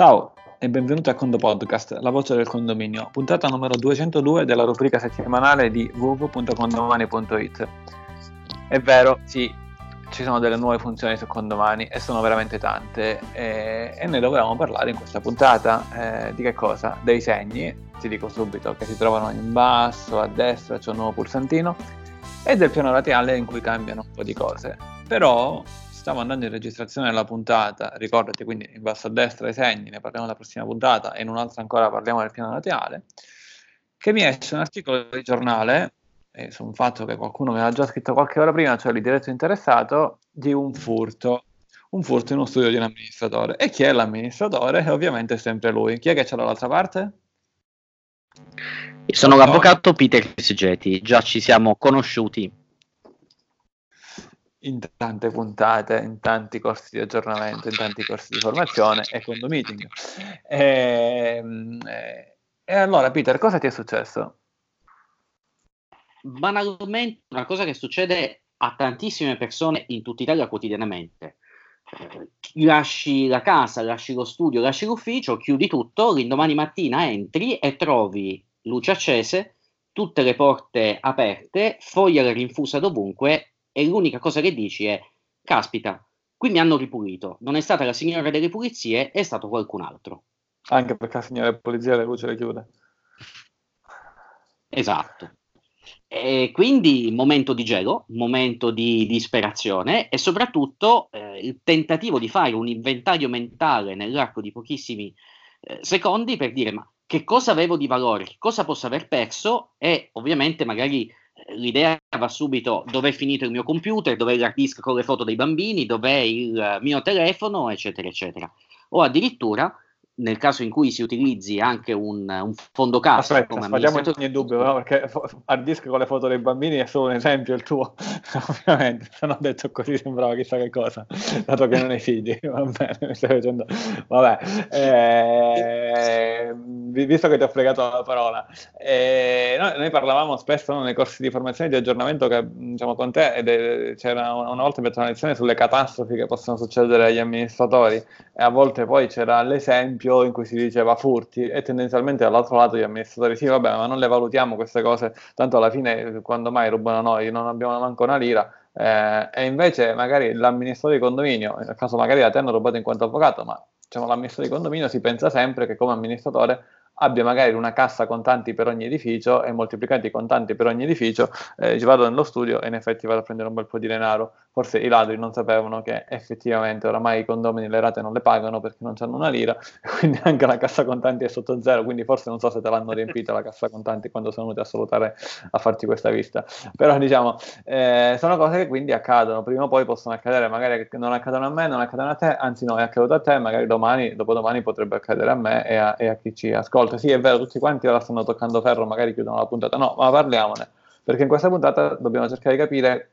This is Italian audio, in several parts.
Ciao e benvenuti a Condo Podcast, la voce del condominio, puntata numero 202 della rubrica settimanale di www.condomani.it. È vero, sì, ci sono delle nuove funzioni su Condomani e sono veramente tante e, e noi dovevamo parlare in questa puntata eh, di che cosa? Dei segni, ti dico subito, che si trovano in basso, a destra c'è un nuovo pulsantino e del piano radiale in cui cambiano un po' di cose. Però stavo andando in registrazione della puntata, ricordati quindi in basso a destra i segni, ne parliamo nella prossima puntata e in un'altra ancora parliamo del piano laterale, che mi esce un articolo di giornale eh, su un fatto che qualcuno mi aveva già scritto qualche ora prima, cioè diretto interessato, di un furto. Un furto in uno studio di un amministratore. E chi è l'amministratore? Ovviamente è sempre lui. Chi è che c'è dall'altra parte? Sono l'avvocato Peter Sigeti, già ci siamo conosciuti. In tante puntate, in tanti corsi di aggiornamento, in tanti corsi di formazione e condo meeting. E, ehm, e, e allora, Peter, cosa ti è successo? banalmente una cosa che succede a tantissime persone in tutta Italia quotidianamente. Eh, lasci la casa, lasci lo studio, lasci l'ufficio, chiudi tutto, l'indomani mattina entri e trovi luci accese, tutte le porte aperte, foglia rinfusa dovunque e l'unica cosa che dici è caspita, qui mi hanno ripulito, non è stata la signora delle pulizie, è stato qualcun altro. Anche perché la signora delle pulizie le luci le chiude. Esatto. E quindi momento di gelo, momento di disperazione e soprattutto eh, il tentativo di fare un inventario mentale nell'arco di pochissimi eh, secondi per dire ma che cosa avevo di valore, che cosa posso aver perso e ovviamente magari l'idea va subito dov'è finito il mio computer, dov'è l'hard disk con le foto dei bambini, dov'è il mio telefono, eccetera, eccetera. O addirittura nel caso in cui si utilizzi anche un, un fondo cassa. Aspetta, spariamo ogni dubbio, no? perché hard disk con le foto dei bambini è solo un esempio il tuo, ovviamente, se non detto così sembrava chissà che cosa, dato che non hai figli, va bene, mi stai facendo... Vabbè, eh, visto che ti ho fregato la parola, eh, noi, noi, parlavamo spesso no, nei corsi di formazione e di aggiornamento che diciamo con te, ed c'era una, una volta una lezione sulle catastrofi che possono succedere agli amministratori, e a volte poi c'era l'esempio esempio in cui si diceva furti e tendenzialmente dall'altro lato gli amministratori sì vabbè ma non le valutiamo queste cose tanto alla fine quando mai rubano noi non abbiamo manco una lira eh, e invece magari l'amministratore di condominio nel caso magari a te hanno rubato in quanto avvocato ma diciamo, l'amministratore di condominio si pensa sempre che come amministratore abbia magari una cassa contanti per ogni edificio e moltiplicati i contanti per ogni edificio, eh, vado nello studio e in effetti vado a prendere un bel po' di denaro. Forse i ladri non sapevano che effettivamente oramai i condomini le rate non le pagano perché non hanno una lira, quindi anche la cassa contanti è sotto zero, quindi forse non so se te l'hanno riempita la cassa contanti quando sono venuti a salutare a farti questa vista. Però diciamo, eh, sono cose che quindi accadono, prima o poi possono accadere, magari non accadono a me, non accadono a te, anzi no, è accaduto a te, magari domani, dopodomani potrebbe accadere a me e a, e a chi ci ascolta sì è vero, tutti quanti ora stanno toccando ferro, magari chiudono la puntata, no, ma parliamone, perché in questa puntata dobbiamo cercare di capire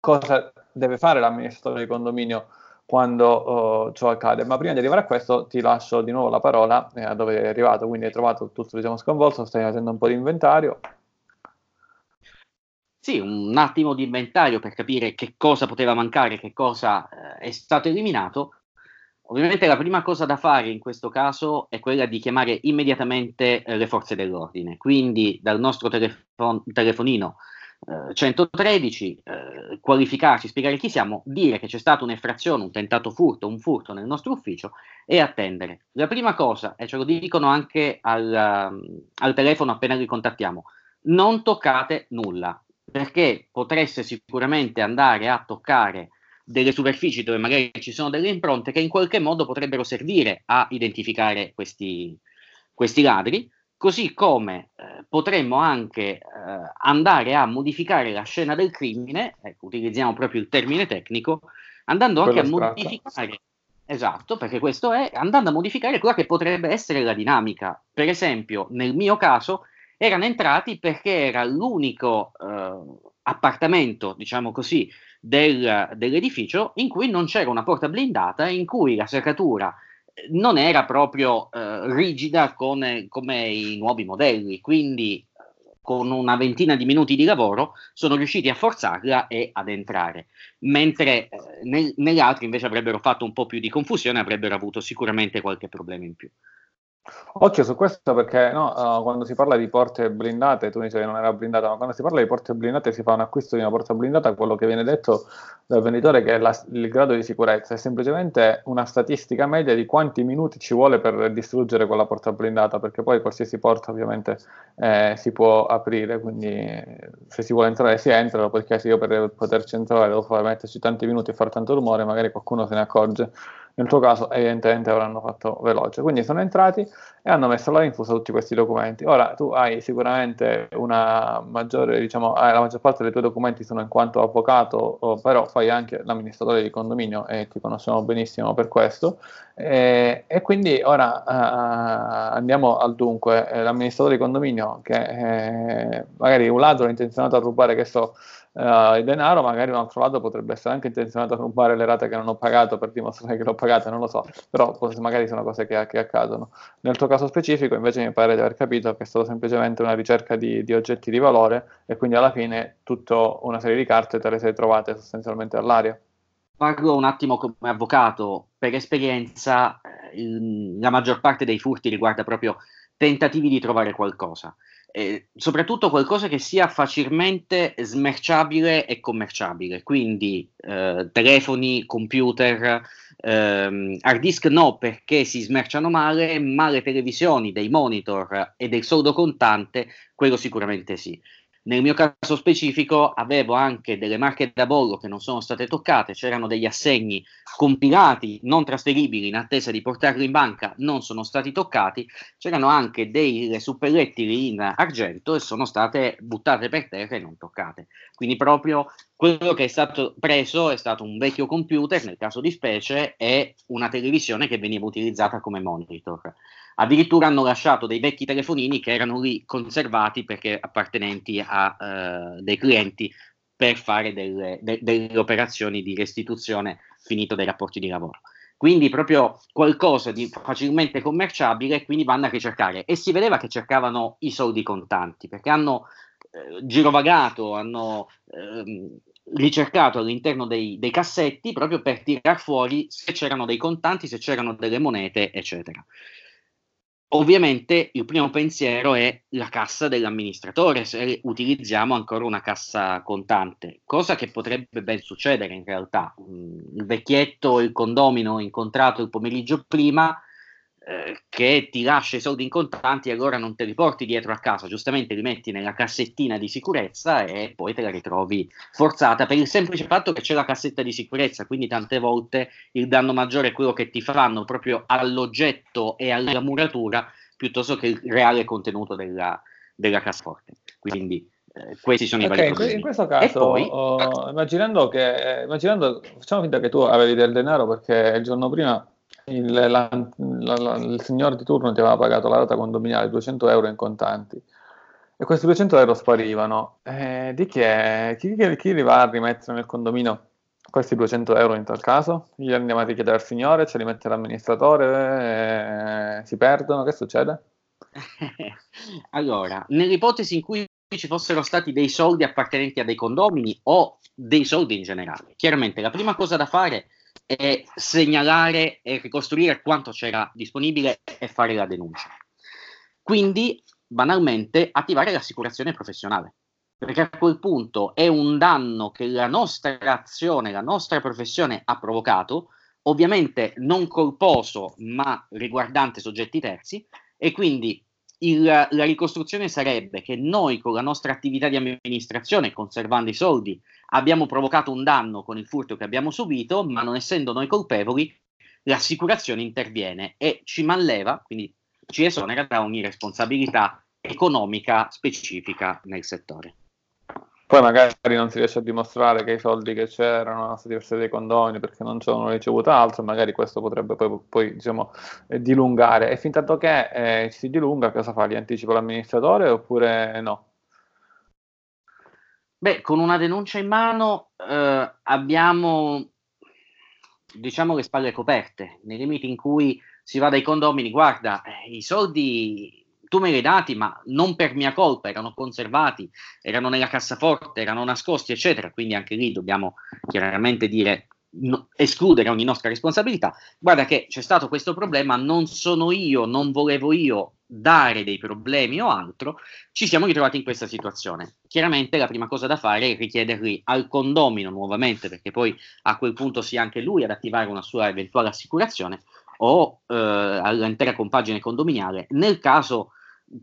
cosa deve fare l'amministratore di condominio quando uh, ciò accade. Ma prima di arrivare a questo ti lascio di nuovo la parola eh, a dove è arrivato, quindi hai trovato tutto diciamo sconvolto, stai facendo un po' di inventario. Sì, un attimo di inventario per capire che cosa poteva mancare, che cosa eh, è stato eliminato Ovviamente la prima cosa da fare in questo caso è quella di chiamare immediatamente eh, le forze dell'ordine, quindi dal nostro telefon- telefonino eh, 113, eh, qualificarci, spiegare chi siamo, dire che c'è stata un'effrazione, un tentato furto, un furto nel nostro ufficio e attendere. La prima cosa, e ce lo dicono anche al, um, al telefono appena li contattiamo, non toccate nulla, perché potreste sicuramente andare a toccare delle superfici dove magari ci sono delle impronte che in qualche modo potrebbero servire a identificare questi, questi ladri, così come eh, potremmo anche eh, andare a modificare la scena del crimine, ecco, utilizziamo proprio il termine tecnico, andando anche a modificare, esatto, perché questo è, andando a modificare quella che potrebbe essere la dinamica. Per esempio, nel mio caso, erano entrati perché era l'unico eh, appartamento, diciamo così, del, dell'edificio in cui non c'era una porta blindata, in cui la serratura eh, non era proprio eh, rigida con, come i nuovi modelli, quindi con una ventina di minuti di lavoro sono riusciti a forzarla e ad entrare, mentre eh, nel, negli altri invece avrebbero fatto un po' più di confusione, avrebbero avuto sicuramente qualche problema in più. Occhio su questo perché no, uh, quando si parla di porte blindate, tu dicevi che non era blindata, ma quando si parla di porte blindate si fa un acquisto di una porta blindata, quello che viene detto dal venditore che la, il grado di sicurezza è semplicemente una statistica media di quanti minuti ci vuole per distruggere quella porta blindata, perché poi qualsiasi porta ovviamente eh, si può aprire, quindi se si vuole entrare si entra, perché se io per poterci entrare devo metterci tanti minuti e fare tanto rumore, magari qualcuno se ne accorge nel tuo caso evidentemente avranno fatto veloce. Quindi sono entrati e hanno messo alla rinfusa tutti questi documenti. Ora tu hai sicuramente una maggiore, diciamo, la maggior parte dei tuoi documenti sono in quanto avvocato, però fai anche l'amministratore di condominio e ti conosciamo benissimo per questo. E, e quindi ora uh, andiamo al dunque, eh, l'amministratore di condominio che eh, magari un ladro è intenzionato a rubare, che so, uh, il denaro, magari un altro lato potrebbe essere anche intenzionato a rubare le rate che non ho pagato per dimostrare che l'ho pagata, non lo so, però magari sono cose che, che, accadono. Nel tuo caso specifico invece mi pare di aver capito che è stata semplicemente una ricerca di, di oggetti di valore e quindi alla fine tutta una serie di carte te le sei trovate sostanzialmente all'aria. Parlo un attimo come avvocato, per esperienza il, la maggior parte dei furti riguarda proprio tentativi di trovare qualcosa eh, soprattutto qualcosa che sia facilmente smerciabile e commerciabile, quindi eh, telefoni, computer, ehm, hard disk no perché si smerciano male, ma le televisioni, dei monitor e del soldo contante, quello sicuramente sì. Nel mio caso specifico avevo anche delle marche da bollo che non sono state toccate, c'erano degli assegni compilati, non trasferibili in attesa di portarli in banca, non sono stati toccati, c'erano anche dei suppellettili in argento e sono state buttate per terra e non toccate. Quindi proprio quello che è stato preso è stato un vecchio computer, nel caso di specie, e una televisione che veniva utilizzata come monitor. Addirittura hanno lasciato dei vecchi telefonini che erano lì conservati perché appartenenti a uh, dei clienti per fare delle, de, delle operazioni di restituzione finito dei rapporti di lavoro. Quindi proprio qualcosa di facilmente commerciabile, quindi vanno a ricercare. E si vedeva che cercavano i soldi contanti, perché hanno eh, girovagato, hanno eh, ricercato all'interno dei, dei, cassetti proprio per tirar fuori se c'erano dei contanti, se c'erano delle monete, eccetera. Ovviamente il primo pensiero è la cassa dell'amministratore, se utilizziamo ancora una cassa contante, cosa che potrebbe ben succedere in realtà. Mm, il vecchietto, il condomino incontrato il pomeriggio prima, eh, che ti lascia i soldi in contanti e allora non te li porti dietro a casa, giustamente li metti nella cassettina di sicurezza e poi te la ritrovi forzata per il semplice fatto che c'è la cassetta di sicurezza, quindi tante volte il danno maggiore è quello che ti fanno proprio all'oggetto e alla muratura piuttosto che il reale contenuto della, della cassaforte. Quindi eh, questi sono okay, i vari problemi. In questo caso, poi, oh, immaginando che, immaginando, facciamo finta che tu avevi del denaro perché il giorno prima il, la, la, il signor di turno ti aveva pagato la rata condominiale 200 euro in contanti e questi 200 euro sparivano. Eh, di chi, è, chi, chi, chi li va a rimettere nel condominio questi 200 euro in tal caso? Gli andiamo a richiedere al signore, ce li mette l'amministratore, eh, si perdono, che succede? allora, nell'ipotesi in cui ci fossero stati dei soldi appartenenti a dei condomini o dei soldi in generale, chiaramente la prima cosa da fare è è segnalare e ricostruire quanto c'era disponibile e fare la denuncia. Quindi, banalmente, attivare l'assicurazione professionale, perché a quel punto è un danno che la nostra azione, la nostra professione ha provocato, ovviamente non colposo, ma riguardante soggetti terzi, e quindi il, la ricostruzione sarebbe che noi con la nostra attività di amministrazione, conservando i soldi, abbiamo provocato un danno con il furto che abbiamo subito, ma non essendo noi colpevoli, l'assicurazione interviene e ci malleva, quindi ci esonera da ogni responsabilità economica specifica nel settore. Poi magari non si riesce a dimostrare che i soldi che c'erano erano stati versati dei condoni perché non ci hanno ricevuto altro, magari questo potrebbe poi, poi diciamo, eh, dilungare. E fin tanto che eh, si dilunga, cosa fa? Li anticipa l'amministratore oppure no? Beh, con una denuncia in mano eh, abbiamo, diciamo, le spalle coperte, nei limiti in cui si va dai condomini, guarda, eh, i soldi tu me li hai dati, ma non per mia colpa, erano conservati, erano nella cassaforte, erano nascosti, eccetera. Quindi anche lì dobbiamo chiaramente dire no, escludere ogni nostra responsabilità. Guarda che c'è stato questo problema, non sono io, non volevo io dare dei problemi o altro, ci siamo ritrovati in questa situazione. Chiaramente la prima cosa da fare è richiederli al condomino nuovamente, perché poi a quel punto sia anche lui ad attivare una sua eventuale assicurazione o eh, all'intera compagine condominiale. Nel caso,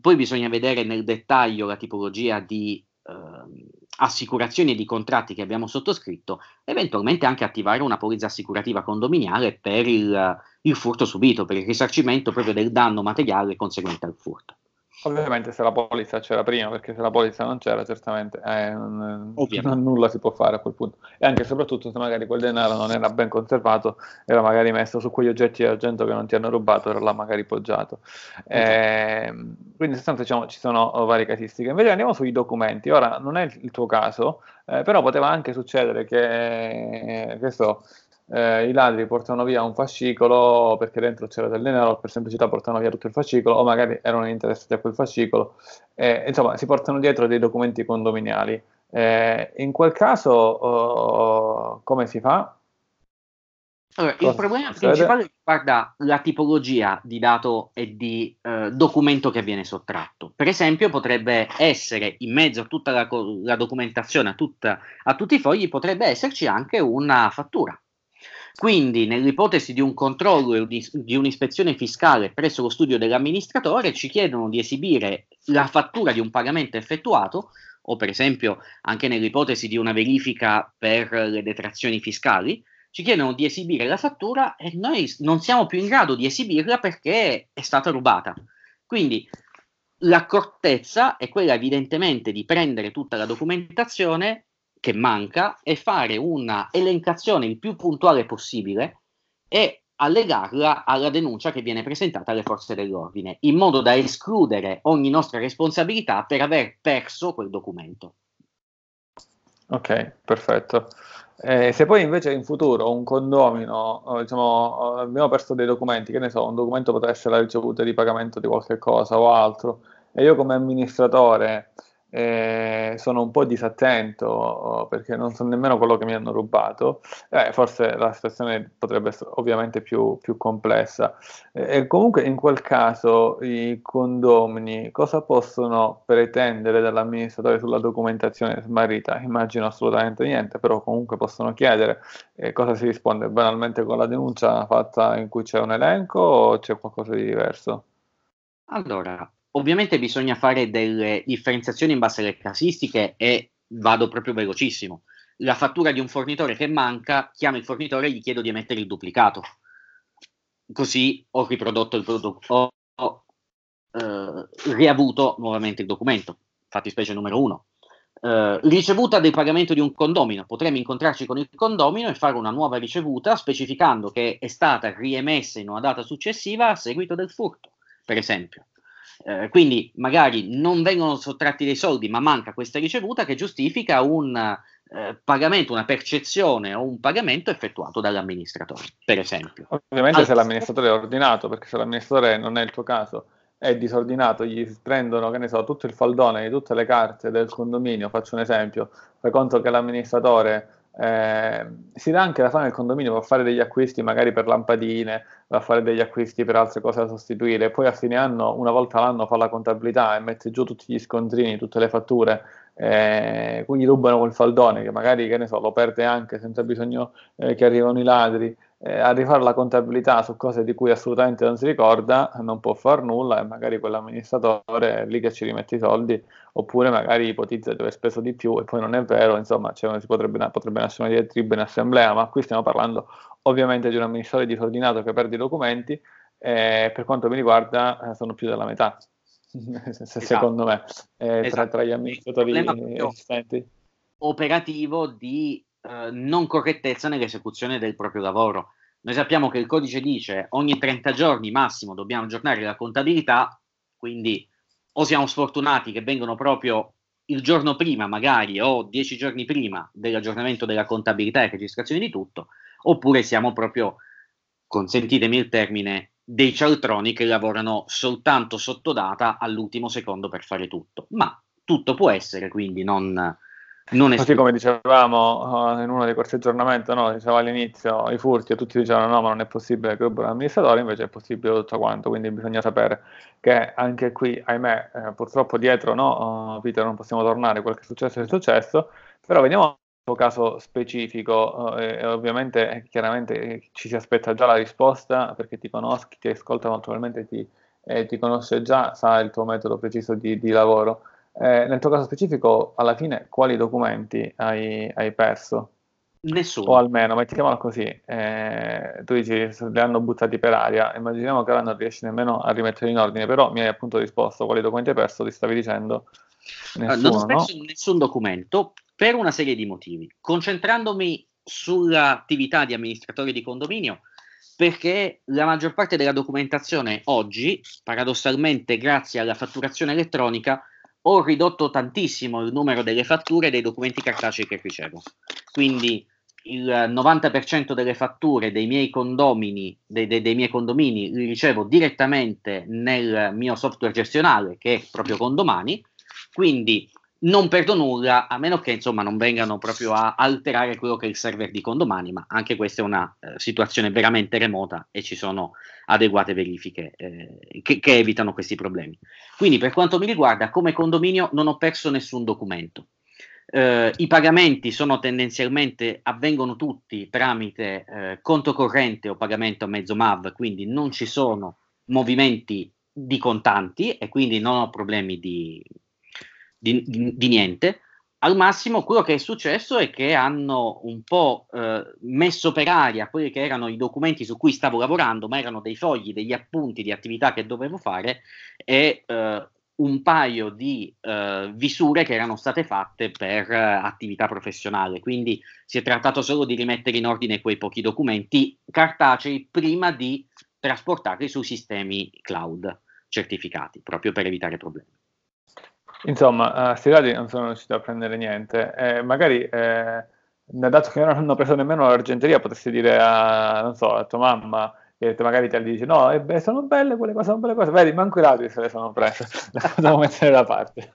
poi bisogna vedere nel dettaglio la tipologia di eh, assicurazioni e di contratti che abbiamo sottoscritto, eventualmente anche attivare una polizza assicurativa condominiale per il, il furto subito, per il risarcimento proprio del danno materiale conseguente al furto. Ovviamente se la polizza c'era prima, perché se la polizza non c'era, certamente eh, non, non, nulla si può fare a quel punto. E anche e soprattutto se magari quel denaro non era ben conservato, era magari messo su quegli oggetti di argento che non ti hanno rubato, era là magari poggiato. Eh, quindi in sostanza diciamo, ci sono varie casistiche. Invece andiamo sui documenti. Ora, non è il tuo caso, eh, però poteva anche succedere che, questo eh, i ladri portano via un fascicolo perché dentro c'era del denaro, per semplicità portano via tutto il fascicolo o magari erano interessati a quel fascicolo, eh, insomma si portano dietro dei documenti condominiali. Eh, in quel caso oh, come si fa? Allora, il problema succede? principale riguarda la tipologia di dato e di eh, documento che viene sottratto. Per esempio, potrebbe essere in mezzo a tutta la, la documentazione, a, tutta, a tutti i fogli, potrebbe esserci anche una fattura quindi, nell'ipotesi di un controllo e di, di un'ispezione fiscale presso lo studio dell'amministratore, ci chiedono di esibire la fattura di un pagamento effettuato, o per esempio anche nell'ipotesi di una verifica per le detrazioni fiscali, ci chiedono di esibire la fattura e noi non siamo più in grado di esibirla perché è stata rubata. Quindi l'accortezza è quella evidentemente di prendere tutta la documentazione che manca è fare una elencazione il più puntuale possibile e allegarla alla denuncia che viene presentata alle forze dell'ordine, in modo da escludere ogni nostra responsabilità per aver perso quel documento. Ok, perfetto. Eh, se poi invece in futuro un condomino, diciamo, abbiamo perso dei documenti, che ne so, un documento potrebbe essere la ricevuta di pagamento di qualche cosa o altro, e io come amministratore eh, sono un po' disattento perché non so nemmeno quello che mi hanno rubato, eh, forse la situazione potrebbe essere ovviamente più, più complessa. Eh, comunque in quel caso i condomini cosa possono pretendere dall'amministratore sulla documentazione smarrita? Immagino assolutamente niente, però comunque possono chiedere cosa si risponde banalmente con la denuncia fatta in cui c'è un elenco o c'è qualcosa di diverso? Allora, Ovviamente bisogna fare delle differenziazioni in base alle casistiche e vado proprio velocissimo. La fattura di un fornitore che manca, chiamo il fornitore e gli chiedo di emettere il duplicato. Così ho riprodotto il prodotto, ho, ho eh, riavuto nuovamente il documento, fattispecie numero uno. Uh, ricevuta del pagamento di un condomino, potremmo incontrarci con il condomino e fare una nuova ricevuta specificando che è stata riemessa in una data successiva a seguito del furto, per esempio. Eh, quindi magari non vengono sottratti dei soldi, ma manca questa ricevuta che giustifica un eh, pagamento, una percezione o un pagamento effettuato dall'amministratore, per esempio. Ovviamente Al... se l'amministratore è ordinato, perché se l'amministratore non è il tuo caso, è disordinato, gli prendono, che ne so, tutto il faldone di tutte le carte del condominio, faccio un esempio, fai conto che l'amministratore eh, si dà anche da fare nel condominio, va a fare degli acquisti magari per lampadine, va a fare degli acquisti per altre cose da sostituire, poi a fine anno, una volta l'anno, fa la contabilità e mette giù tutti gli scontrini, tutte le fatture, eh, quindi rubano quel faldone che magari, che so, lo perde anche senza bisogno eh, che arrivano i ladri eh, a rifare la contabilità su cose di cui assolutamente non si ricorda, non può far nulla e magari quell'amministratore è lì che ci rimette i soldi, oppure magari ipotizza di aver speso di più e poi non è vero, insomma, cioè, si potrebbe, potrebbe nascere una diatriba in assemblea, ma qui stiamo parlando ovviamente di un amministratore disordinato che perde i documenti e per quanto mi riguarda eh, sono più della metà, esatto. secondo me, eh, esatto. tra, tra, gli amministratori esistenti. Operativo di eh, non correttezza nell'esecuzione del proprio lavoro. Noi sappiamo che il codice dice ogni 30 giorni massimo dobbiamo aggiornare la contabilità, quindi o siamo sfortunati che vengono proprio il giorno prima, magari, o dieci giorni prima dell'aggiornamento della contabilità e registrazione di tutto, oppure siamo proprio, consentitemi il termine, dei cialtroni che lavorano soltanto sotto data all'ultimo secondo per fare tutto. Ma tutto può essere, quindi non, non Così come dicevamo uh, in uno dei corsi di aggiornamento, no? diceva all'inizio i furti e tutti dicevano no, ma non è possibile che rubino l'amministratore, invece è possibile tutto quanto, quindi bisogna sapere che anche qui, ahimè, eh, purtroppo dietro, no, uh, Peter, non possiamo tornare, quel che è successo è successo, però vediamo caso specifico eh, ovviamente eh, chiaramente ci si aspetta già la risposta perché ti conoschi, ti ascolta naturalmente ti, ti conosce già, sa il tuo metodo preciso di, di lavoro. Eh, nel tuo caso specifico, alla fine, quali documenti hai, hai perso? Nessuno. O almeno, mettiamola così, eh, tu dici li hanno buttati per aria, immaginiamo che ora non riesci nemmeno a rimetterli in ordine, però mi hai appunto risposto quali documenti hai perso, ti stavi dicendo Nessuno, non ho perso no? nessun documento per una serie di motivi, concentrandomi sull'attività di amministratore di condominio, perché la maggior parte della documentazione oggi, paradossalmente grazie alla fatturazione elettronica, ho ridotto tantissimo il numero delle fatture e dei documenti cartacei che ricevo. Quindi il 90% delle fatture dei miei condomini, dei, dei, dei, miei condomini li ricevo direttamente nel mio software gestionale che è proprio Condomani quindi non perdo nulla, a meno che insomma non vengano proprio a alterare quello che è il server di condomani, ma anche questa è una eh, situazione veramente remota e ci sono adeguate verifiche eh, che, che, evitano questi problemi. Quindi per quanto mi riguarda, come condominio non ho perso nessun documento. Eh, I pagamenti sono tendenzialmente, avvengono tutti tramite eh, conto corrente o pagamento a mezzo MAV, quindi non ci sono movimenti di contanti e quindi non ho problemi di, di, di, di niente. Al massimo quello che è successo è che hanno un po' eh, messo per aria quelli che erano i documenti su cui stavo lavorando, ma erano dei fogli, degli appunti di attività che dovevo fare e eh, un paio di eh, visure che erano state fatte per eh, attività professionale. Quindi si è trattato solo di rimettere in ordine quei pochi documenti cartacei prima di trasportarli su sistemi cloud certificati, proprio per evitare problemi. Insomma, a sti dati non sono riuscito a prendere niente. Eh, magari, eh, dato che non hanno preso nemmeno l'argenteria, potresti dire a, non so, a tua mamma, che magari ti dice, no, eh, beh, sono belle quelle cose, sono belle cose. Vedi, manco i ladri se le sono prese, le possiamo mettere da parte.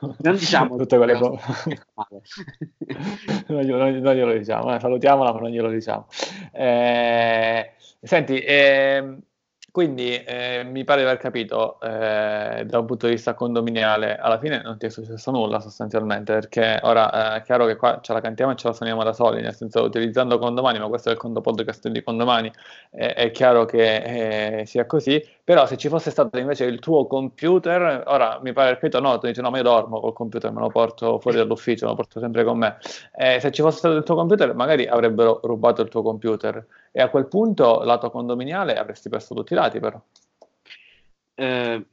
Non diciamo tutte quelle cose. non, non, non, glielo diciamo, eh, salutiamola, ma non glielo diciamo. Eh, senti, eh, quindi eh, mi pare di aver capito, eh, da un punto di vista condominiale, alla fine non ti è successo nulla sostanzialmente, perché ora eh, è chiaro che qua ce la cantiamo e ce la suoniamo da soli, nel senso utilizzando condomani, ma questo è il conto podcast di condomani, è chiaro che eh, sia così, però se ci fosse stato invece il tuo computer, ora mi pare capito, no, tu dici no, ma io dormo col computer, me lo porto fuori dall'ufficio, me lo porto sempre con me, eh, se ci fosse stato il tuo computer magari avrebbero rubato il tuo computer e a quel punto, lato condominiale, avresti perso tutti i dati, però. Eh,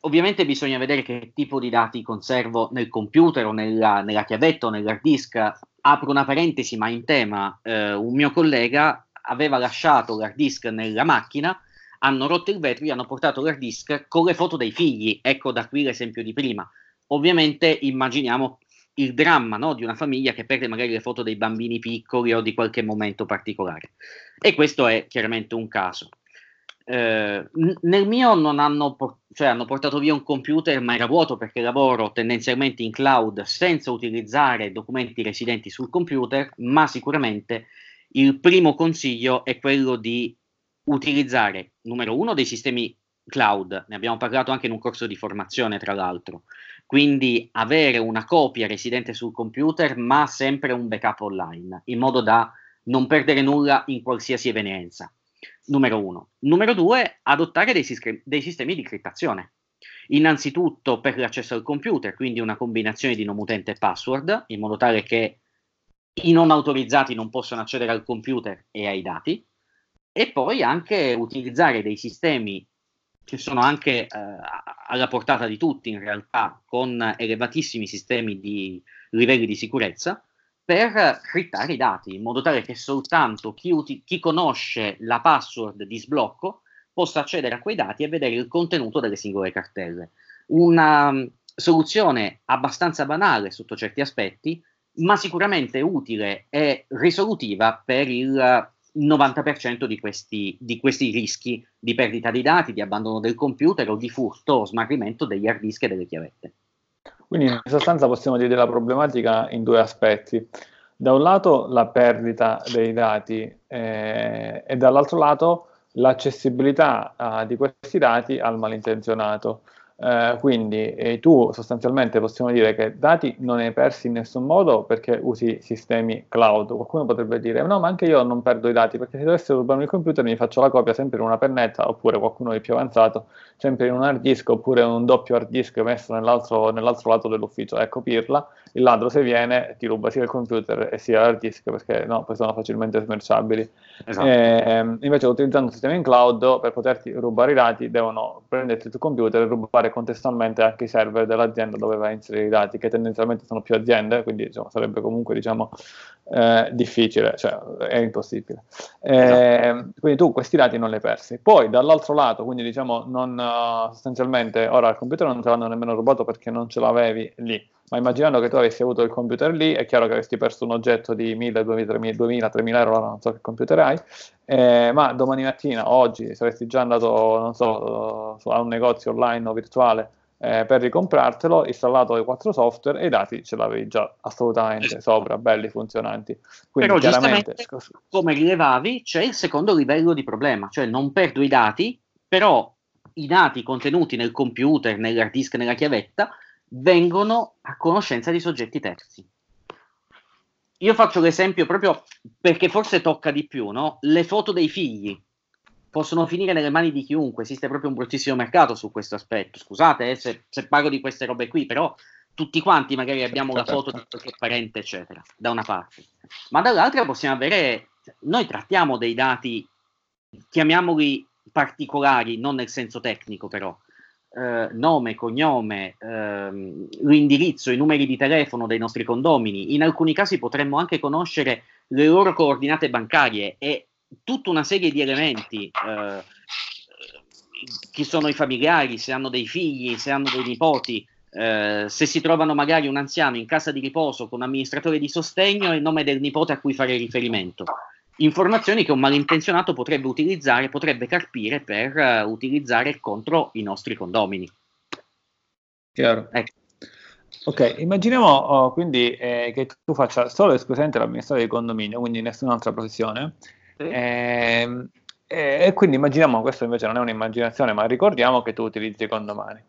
ovviamente bisogna vedere che tipo di dati conservo nel computer o nella, nella chiavetta o nell'hard disk. Apro una parentesi, ma in tema, eh, un mio collega aveva lasciato l'hard disk nella macchina, hanno rotto il vetro, gli hanno portato l'hard disk con le foto dei figli. Ecco da qui l'esempio di prima. Ovviamente immaginiamo il dramma no, di una famiglia che perde magari le foto dei bambini piccoli o di qualche momento particolare. E questo è chiaramente un caso. Eh, nel mio non hanno, por- cioè hanno portato via un computer, ma era vuoto perché lavoro tendenzialmente in cloud senza utilizzare documenti residenti sul computer, ma sicuramente il primo consiglio è quello di utilizzare, numero uno, dei sistemi cloud, ne abbiamo parlato anche in un corso di formazione, tra l'altro, quindi avere una copia residente sul computer, ma sempre un backup online, in modo da non perdere nulla in qualsiasi evenienza. Numero uno. Numero due, adottare dei, sis- dei sistemi di criptazione. Innanzitutto per l'accesso al computer, quindi una combinazione di nome utente e password, in modo tale che i non autorizzati non possano accedere al computer e ai dati, e poi anche utilizzare dei sistemi che sono anche eh, alla portata di tutti in realtà, con elevatissimi sistemi di livelli di sicurezza, per crittare i dati, in modo tale che soltanto chi, uti- chi conosce la password di sblocco possa accedere a quei dati e vedere il contenuto delle singole cartelle. Una um, soluzione abbastanza banale sotto certi aspetti, ma sicuramente utile e risolutiva per il il 90% di questi, di questi, rischi di perdita di dati, di abbandono del computer o di furto o smarrimento degli hard disk e delle chiavette. Quindi in sostanza possiamo dividere la problematica in due aspetti. Da un lato la perdita dei dati eh, e dall'altro lato l'accessibilità uh, di questi dati al malintenzionato. Eh, quindi eh, tu sostanzialmente possiamo dire che dati non hai persi in nessun modo perché usi sistemi cloud. Qualcuno potrebbe dire no, ma anche io non perdo i dati perché se dovessi rubarmi il computer mi faccio la copia sempre in una pennetta oppure qualcuno di più avanzato, sempre in un hard disk oppure un doppio hard disk messo nell'altro, nell'altro lato dell'ufficio. Ecco, pirla, il ladro se viene ti ruba sia il computer e sia l'hard disk perché no, poi sono facilmente smerciabili. Esatto. E, invece utilizzando sistemi in cloud per poterti rubare i dati devono prenderti il tuo computer e rubare contestualmente anche i server dell'azienda dove vai a inserire i dati, che tendenzialmente sono più aziende, quindi diciamo, sarebbe comunque diciamo, eh, difficile, cioè è impossibile. Eh, esatto. Quindi tu questi dati non li hai persi. Poi dall'altro lato, quindi diciamo non, uh, sostanzialmente ora il computer non te l'hanno nemmeno rubato perché non ce l'avevi lì, ma immaginando che tu avessi avuto il computer lì, è chiaro che avresti perso un oggetto di 1000, 2000, 2000 3000 euro, non so che computer hai, eh, ma domani mattina, oggi, saresti già andato, non so, a un negozio online o virtuale eh, per ricomprartelo, installato i quattro software e i dati ce l'avevi già assolutamente esatto. sopra, belli, funzionanti. Quindi Però chiaramente, come rilevavi, c'è il secondo livello di problema, cioè non perdo i dati, però i dati contenuti nel computer, nell'hard disk, nella chiavetta, vengono a conoscenza di soggetti terzi. Io faccio l'esempio proprio perché forse tocca di più, no? Le foto dei figli possono finire nelle mani di chiunque, esiste proprio un bruttissimo mercato su questo aspetto. Scusate eh, se, se, parlo di queste robe qui, però tutti quanti magari abbiamo la foto di qualche parente, eccetera, da una parte. Ma dall'altra possiamo avere, noi trattiamo dei dati, chiamiamoli particolari, non nel senso tecnico però, eh, nome, cognome, ehm, l'indirizzo, i numeri di telefono dei nostri condomini. In alcuni casi potremmo anche conoscere le loro coordinate bancarie e tutta una serie di elementi. Eh, chi sono i familiari, se hanno dei figli, se hanno dei nipoti, eh, se si trovano magari un anziano in casa di riposo con un amministratore di sostegno e il nome del nipote a cui fare riferimento informazioni che un malintenzionato potrebbe utilizzare, potrebbe carpire per uh, utilizzare contro i nostri condomini. Chiaro. Ecco. Ok, immaginiamo oh, quindi eh, che tu faccia solo esclusivamente l'amministratore di condominio, quindi nessun'altra professione. Sì. Eh, e quindi immaginiamo, questo invece non è un'immaginazione, ma ricordiamo che tu utilizzi i condomani.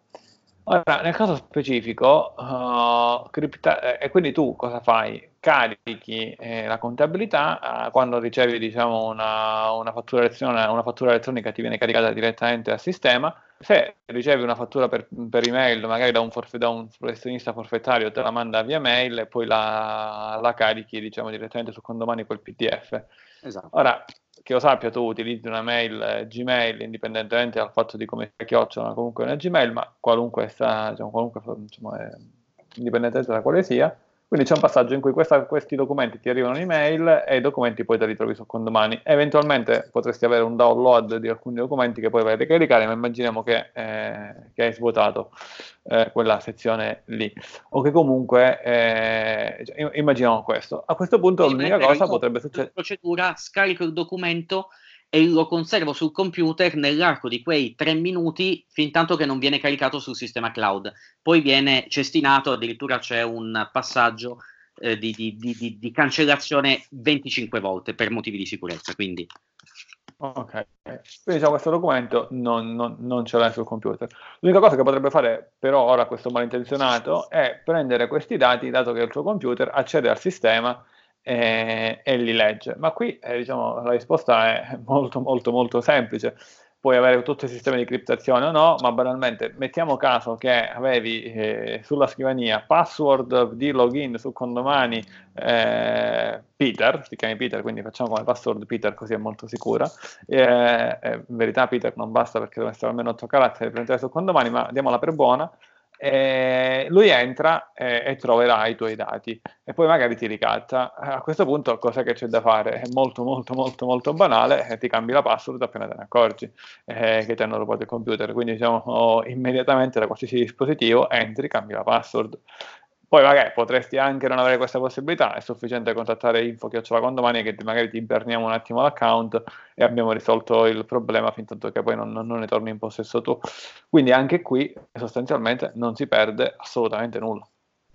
Ora, nel caso specifico, uh, cripta- eh, e quindi tu cosa fai? Carichi eh, la contabilità uh, quando ricevi diciamo, una, una, fattura una, fattura elettronica ti viene caricata direttamente al sistema. Se ricevi una fattura per, per email, magari da un, forfe- da un, professionista forfettario, te la manda via mail e poi la, la carichi diciamo, direttamente su condomani quel PDF. Esatto. Ora, che io sappia tu utilizzi una mail eh, Gmail indipendentemente dal fatto di come chiocciola comunque una Gmail, ma qualunque sta, diciamo, qualunque, diciamo, è, indipendentemente da quale sia, quindi c'è un passaggio in cui questa, questi documenti ti arrivano in email e i documenti poi te li trovi su condomani. Eventualmente potresti avere un download di alcuni documenti che poi vai a ricaricare, ma immaginiamo che, eh, che hai svuotato eh, quella sezione lì. O che comunque, eh, immaginiamo questo. A questo punto l'unica cosa potrebbe succedere... procedura, scarico il documento e lo conservo sul computer nell'arco di quei tre minuti fin tanto che non viene caricato sul sistema cloud. Poi viene cestinato, addirittura c'è un passaggio eh, di, di, di, di, cancellazione 25 volte per motivi di sicurezza. Quindi. Ok, quindi diciamo questo documento non, non, non ce l'hai sul computer. L'unica cosa che potrebbe fare però ora questo malintenzionato è prendere questi dati, dato che il suo computer accede al sistema e, e li legge. Ma qui eh, diciamo, la risposta è molto molto molto semplice. Puoi avere tutto il sistema di criptazione o no, ma banalmente mettiamo caso che avevi eh, sulla scrivania password di login su condomani eh, Peter, si chiama Peter, quindi facciamo come password Peter così è molto sicura. Eh, in verità Peter non basta perché deve essere almeno 8 caratteri per entrare su condomani, ma diamola per buona eh, lui entra eh, e troverà i tuoi dati e poi magari ti ricatta. A questo punto cosa che c'è da fare? È molto molto molto molto banale, eh, ti cambi la password appena te ne accorgi eh, che ti hanno rubato il computer, quindi diciamo immediatamente da qualsiasi dispositivo entri, cambi la password. Poi magari potresti anche non avere questa possibilità, è sufficiente contattare info condomani che magari ti berniamo un attimo l'account e abbiamo risolto il problema fin tanto che poi non, non, ne torni in possesso tu. Quindi anche qui sostanzialmente non si perde assolutamente nulla.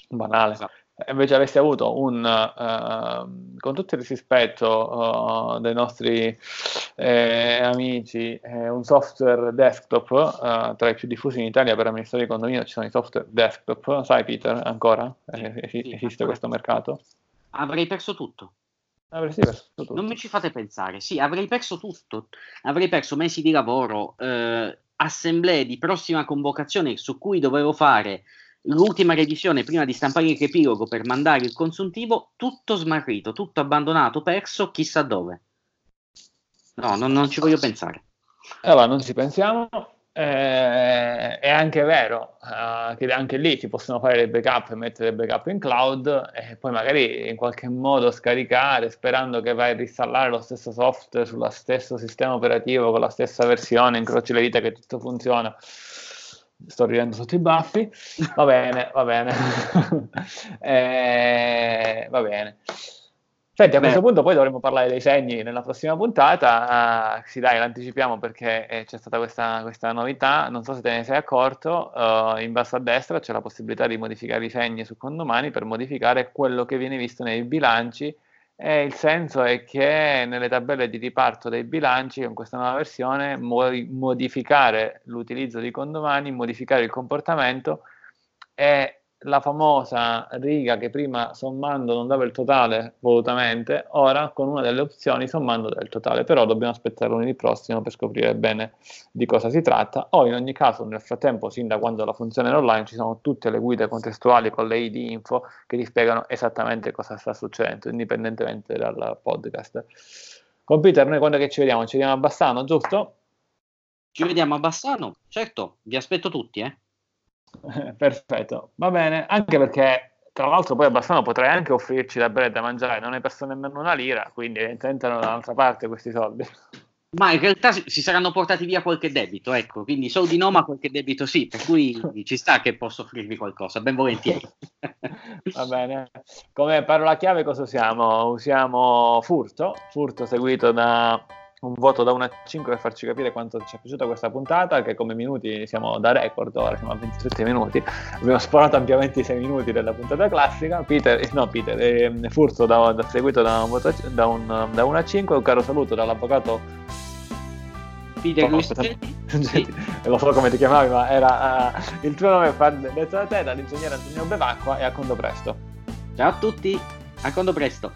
Banale. Esatto invece avessi avuto un, uh, con tutto il rispetto uh, dei nostri eh, amici, eh, un software desktop uh, tra i più diffusi in Italia per amministrare i condomini, ci sono i software desktop, sai Peter ancora? Eh, sì, esiste sì, questo mercato? Avrei perso tutto. Avresti perso tutto. Non mi ci fate pensare, sì, avrei perso tutto, avrei perso mesi di lavoro, eh, assemblee di prossima convocazione su cui dovevo fare l'ultima revisione prima di stampare il riepilogo per mandare il consuntivo, tutto smarrito, tutto abbandonato, perso, chissà dove. No, non, non ci voglio pensare. Allora, non ci pensiamo. Eh, è anche vero uh, che anche lì ti possono fare dei backup e mettere dei backup in cloud e poi magari in qualche modo scaricare sperando che vai a reinstallare lo stesso software sullo stesso sistema operativo con la stessa versione, incroci le dita che tutto funziona sto ridendo sotto i baffi, va bene, va bene, eh, va bene. Senti, a Beh. questo punto poi dovremmo parlare dei segni nella prossima puntata, uh, sì dai, l'anticipiamo perché eh, c'è stata questa, questa, novità, non so se te ne sei accorto, uh, in basso a destra c'è la possibilità di modificare i segni su condomani per modificare quello che viene visto nei bilanci e il senso è che nelle tabelle di riparto dei bilanci, con questa nuova versione, modificare l'utilizzo di condomani, modificare il comportamento e la famosa riga che prima sommando non dava il totale volutamente, ora con una delle opzioni sommando dà il totale, però dobbiamo aspettare lunedì prossimo per scoprire bene di cosa si tratta, o in ogni caso nel frattempo, sin da quando la funzione è online, ci sono tutte le guide contestuali con le ID info che ti spiegano esattamente cosa sta succedendo, indipendentemente dal podcast. Con Peter, noi quando ci vediamo? Ci vediamo a Bassano, giusto? Ci vediamo a Bassano, certo, vi aspetto tutti, eh. Perfetto, va bene, anche perché tra l'altro poi a Bassano potrei anche offrirci da bere da mangiare, non hai perso nemmeno una lira, quindi evidentemente dall'altra parte questi soldi. Ma in realtà si saranno portati via qualche debito, ecco, quindi soldi no, ma qualche debito sì, per cui ci sta che posso offrirvi qualcosa, ben volentieri. Va bene, come parola chiave cosa usiamo? Usiamo furto, furto seguito da un voto da 1 a 5 per farci capire quanto ci è piaciuta questa puntata, che come minuti siamo da record, ora siamo a 27 minuti, abbiamo sparato ampiamente i 6 minuti della puntata classica, Peter, eh, no Peter, eh, Furzo da, da, seguito da un, voto, da, un, da 1 a 5, un caro saluto dall'avvocato Peter oh, sì. lo so come ti chiamavi, ma era uh, il tuo nome detto da te, dall'ingegnere Antonio Bevacqua e a conto presto. Ciao a tutti, a conto presto.